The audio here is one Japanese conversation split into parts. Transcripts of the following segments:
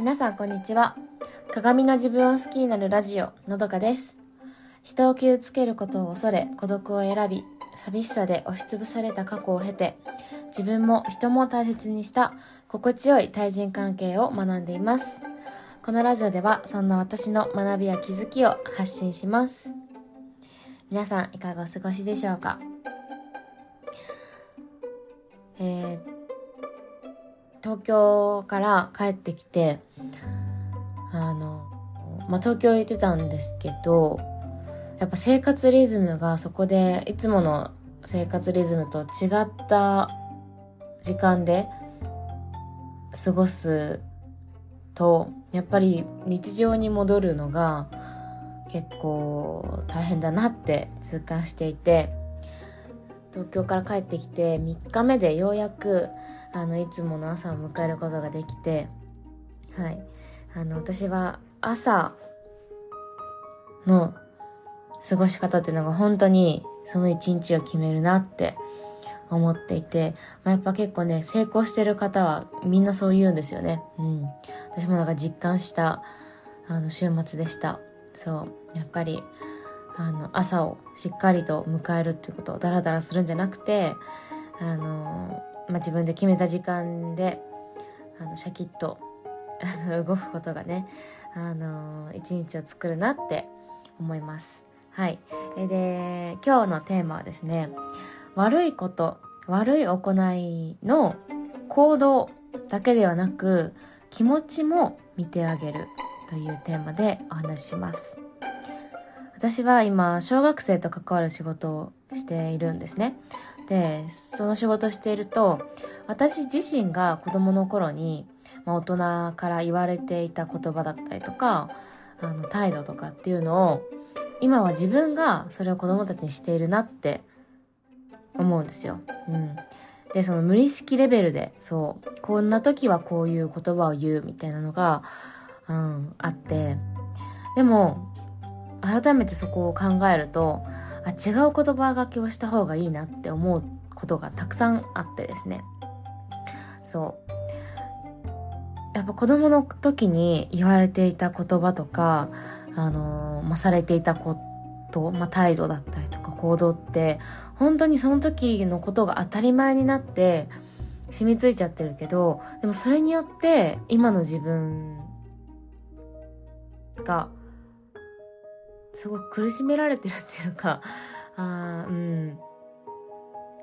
皆さんこんにちは。鏡の自分を好きになるラジオ、のどかです。人を傷つけることを恐れ、孤独を選び、寂しさで押しつぶされた過去を経て、自分も人も大切にした心地よい対人関係を学んでいます。このラジオでは、そんな私の学びや気づきを発信します。皆さん、いかがお過ごしでしょうか？えー東京から帰ってきて、あの、まあ、東京行ってたんですけど、やっぱ生活リズムがそこでいつもの生活リズムと違った時間で過ごすと、やっぱり日常に戻るのが結構大変だなって痛感していて、東京から帰ってきて3日目でようやくあのいつもの朝を迎えることができてはい。あの私は朝の過ごし方っていうのが本当にその一日を決めるなって思っていて、まあ、やっぱ結構ね成功してる方はみんなそう言うんですよね。うん。私もなんか実感したあの週末でした。そう。やっぱりあの朝をしっかりと迎えるっていうことをダラダラするんじゃなくてあの、まあ、自分で決めた時間であのシャキッと動くことがねあの一日を作るなって思います。はい。で今日のテーマはですね悪いこと悪い行いの行動だけではなく気持ちも見てあげるというテーマでお話しします。私は今小学生と関わる仕事をしているんですねでその仕事していると私自身が子供の頃に、まあ、大人から言われていた言葉だったりとかあの態度とかっていうのを今は自分がそれを子供たちにしているなって思うんですよ。うん、でその無意識レベルでそうこんな時はこういう言葉を言うみたいなのが、うん、あってでも改めてそこを考えるとあ違う言葉がけをした方がいいなって思うことがたくさんあってですね。そう。やっぱ子供の時に言われていた言葉とかあのまあ、されていたこと、まあ、態度だったりとか行動って本当にその時のことが当たり前になって染みついちゃってるけどでもそれによって今の自分がすごく苦しめられてるっていうかあうん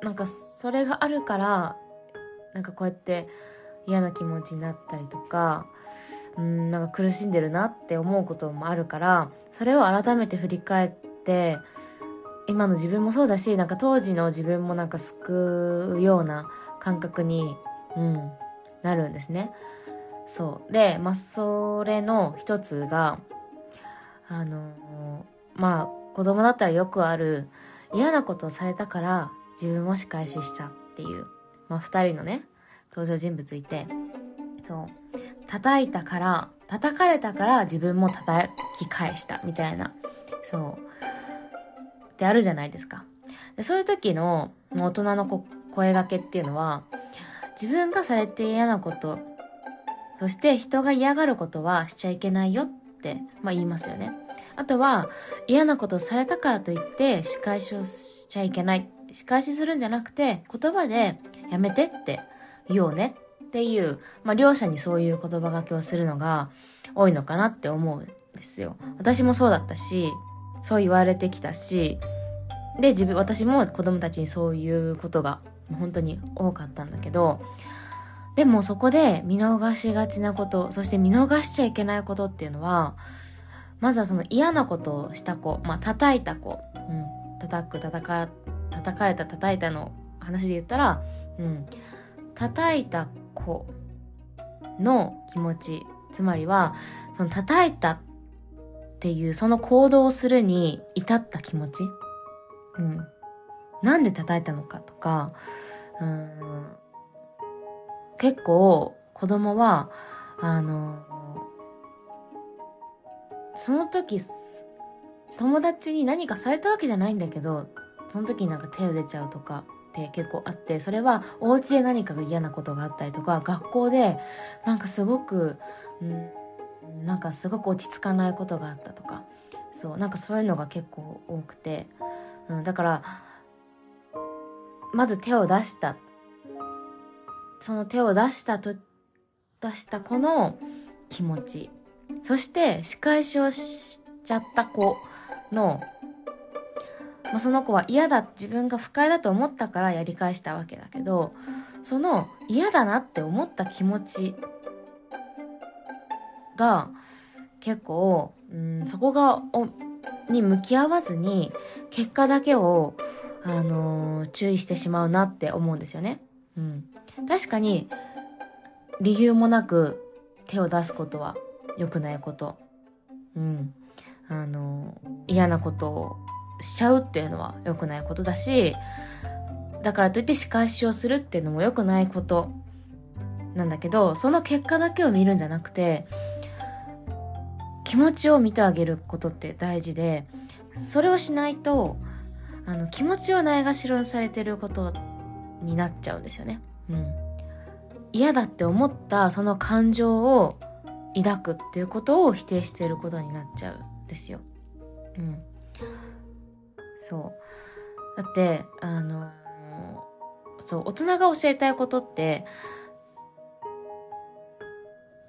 なんかそれがあるからなんかこうやって嫌な気持ちになったりとかうんなんか苦しんでるなって思うこともあるからそれを改めて振り返って今の自分もそうだしなんか当時の自分もなんか救うような感覚に、うん、なるんですね。そうでまあそれの一つがあのまあ子供だったらよくある嫌なことをされたから自分も仕返ししたっていう、まあ、2人のね登場人物いて。そう。叩いたから叩かれたから自分も叩き返したみたいな。そう。ってあるじゃないですか。でそういう時の大人の声がけっていうのは自分がされて嫌なことそして人が嫌がることはしちゃいけないよって、まあ、言いますよね。あとは嫌なことをされたからといって仕返しをしちゃいけない仕返しするんじゃなくて言葉でやめてって言おうねっていう、まあ、両者にそういう言葉がけをするのが多いのかなって思うんですよ。私もそうだったし、そう言われてきたし、で、自分、私も子供たちにそういうことが本当に多かったんだけど、でもそこで見逃しがちなこと、そして見逃しちゃいけないことっていうのは、まずはその嫌なことをした子、まあ叩いた子、うん、叩く、叩か、叩かれた、叩いたの話で言ったら、うん、叩いた子の気持ちつまりはその叩いたっていうその行動をするに至った気持ち、うん、なんで叩いたのかとかうん。結構子供はあのその時友達に何かされたわけじゃないんだけどその時になんか手を出ちゃうとかって結構あってそれはお家で何かが嫌なことがあったりとか学校でなんかすごく、うん、なんかすごく落ち着かないことがあったとかそうなんかそういうのが結構多くて、うん、だからまず手を出したその手を出したと出した子の気持ちそして仕返しをしちゃった子のまあ、その子は嫌だ自分が不快だと思ったからやり返したわけだけどその嫌だなって思った気持ちが結構、うん、そこがおに向き合わずに結果だけを、あのー、注意してしまうなって思うんですよね。うん、確かに理由もなく手を出すことは良くないこと。うん。あの、嫌なことをしちゃうっていうのは良くないことだし、だからといって仕返しをするっていうのも良くないことなんだけど、その結果だけを見るんじゃなくて、気持ちを見てあげることって大事で、それをしないと、あの、気持ちをないがしろにされてることになっちゃうんですよね。うん。嫌だって思ったその感情を抱くっていうことを否定していることになっちゃうんですよ。うん。そうだってあのそう大人が教えたいことって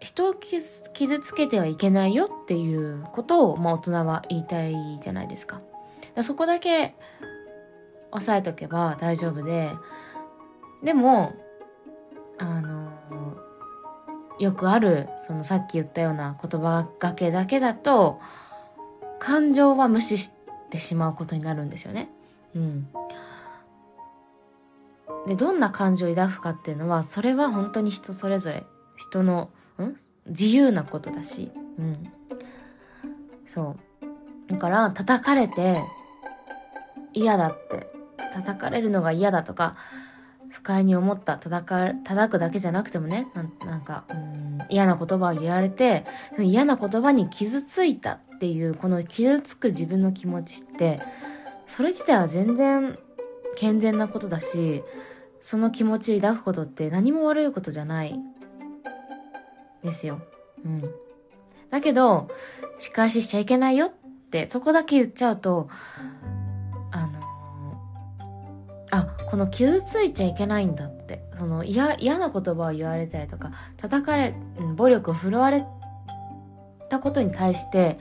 人を傷つけてはいけないよっていうことを、まあ、大人は言いたいじゃないですか。かそこだけ押さえとけば大丈夫で、でも、あの、よくある、そのさっき言ったような言葉がけだけだと、感情は無視してしまうことになるんですよね。うん。で、どんな感情を抱くかっていうのは、それは本当に人それぞれ、人の、ん？自由なことだし、うん。そう。だから、叩かれて、嫌だって、叩かれるのが嫌だとか、不快に思った、叩か、叩くだけじゃなくてもね、なんか、うん、嫌な言葉を言われて、その嫌な言葉に傷ついたっていうこの傷つく自分の気持ちってそれ自体は全然健全なことだしその気持ち抱くことって何も悪いことじゃないですよ。うん。だけど仕返ししちゃいけないよってそこだけ言っちゃうとあこの傷ついちゃいけないんだってその嫌な言葉を言われたりとか叩かれ暴力を振るわれたことに対して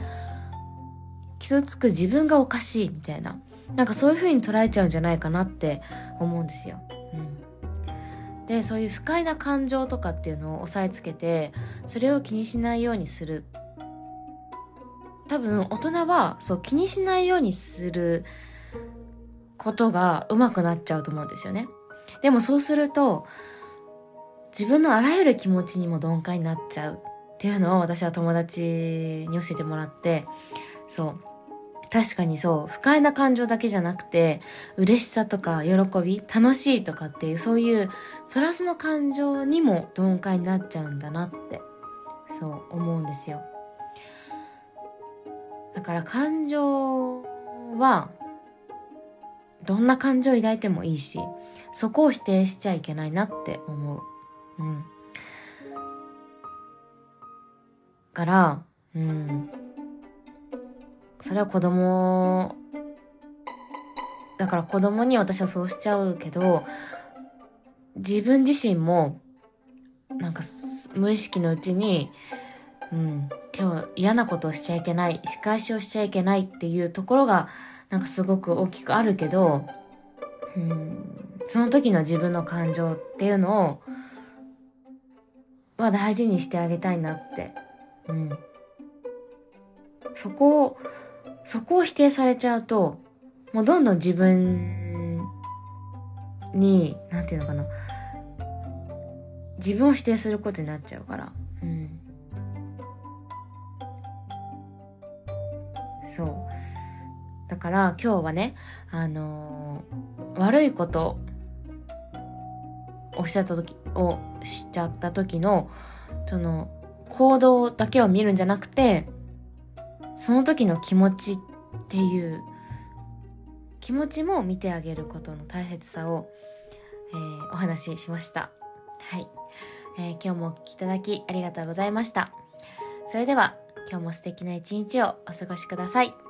傷つく自分がおかしいみたいな。なんかそういう風に捉えちゃうんじゃないかなって思うんですよ。うん。で、そういう不快な感情とかっていうのを押さえつけて、それを気にしないようにする。多分大人はそう気にしないようにすることが上手くなっちゃうと思うんですよね。でもそうすると、自分のあらゆる気持ちにも鈍感になっちゃうっていうのを私は友達に教えてもらって、そう。確かにそう、不快な感情だけじゃなくて、嬉しさとか喜び、楽しいとかっていう、そういうプラスの感情にも鈍感になっちゃうんだなって、そう思うんですよ。だから感情は、どんな感情を抱いてもいいし、そこを否定しちゃいけないなって思う。うん。から、うん。それは子供だから子供に私はそうしちゃうけど自分自身もなんか無意識のうちに、うん、今日嫌なことをしちゃいけない仕返しをしちゃいけないっていうところがなんかすごく大きくあるけど、うん、その時の自分の感情っていうのをは大事にしてあげたいなって、うん、そこをそこを否定されちゃうと、もうどんどん自分に、なんていうのかな。自分を否定することになっちゃうから。うん。そう。だから今日はね、あのー、悪いことをしゃった時、をしちゃった時の、その、行動だけを見るんじゃなくて、その時の気持ちっていう気持ちも見てあげることの大切さをーお話ししました。はい。えー、今日もお聴きいただきありがとうございました。それでは、今日も素敵な一日をお過ごしください。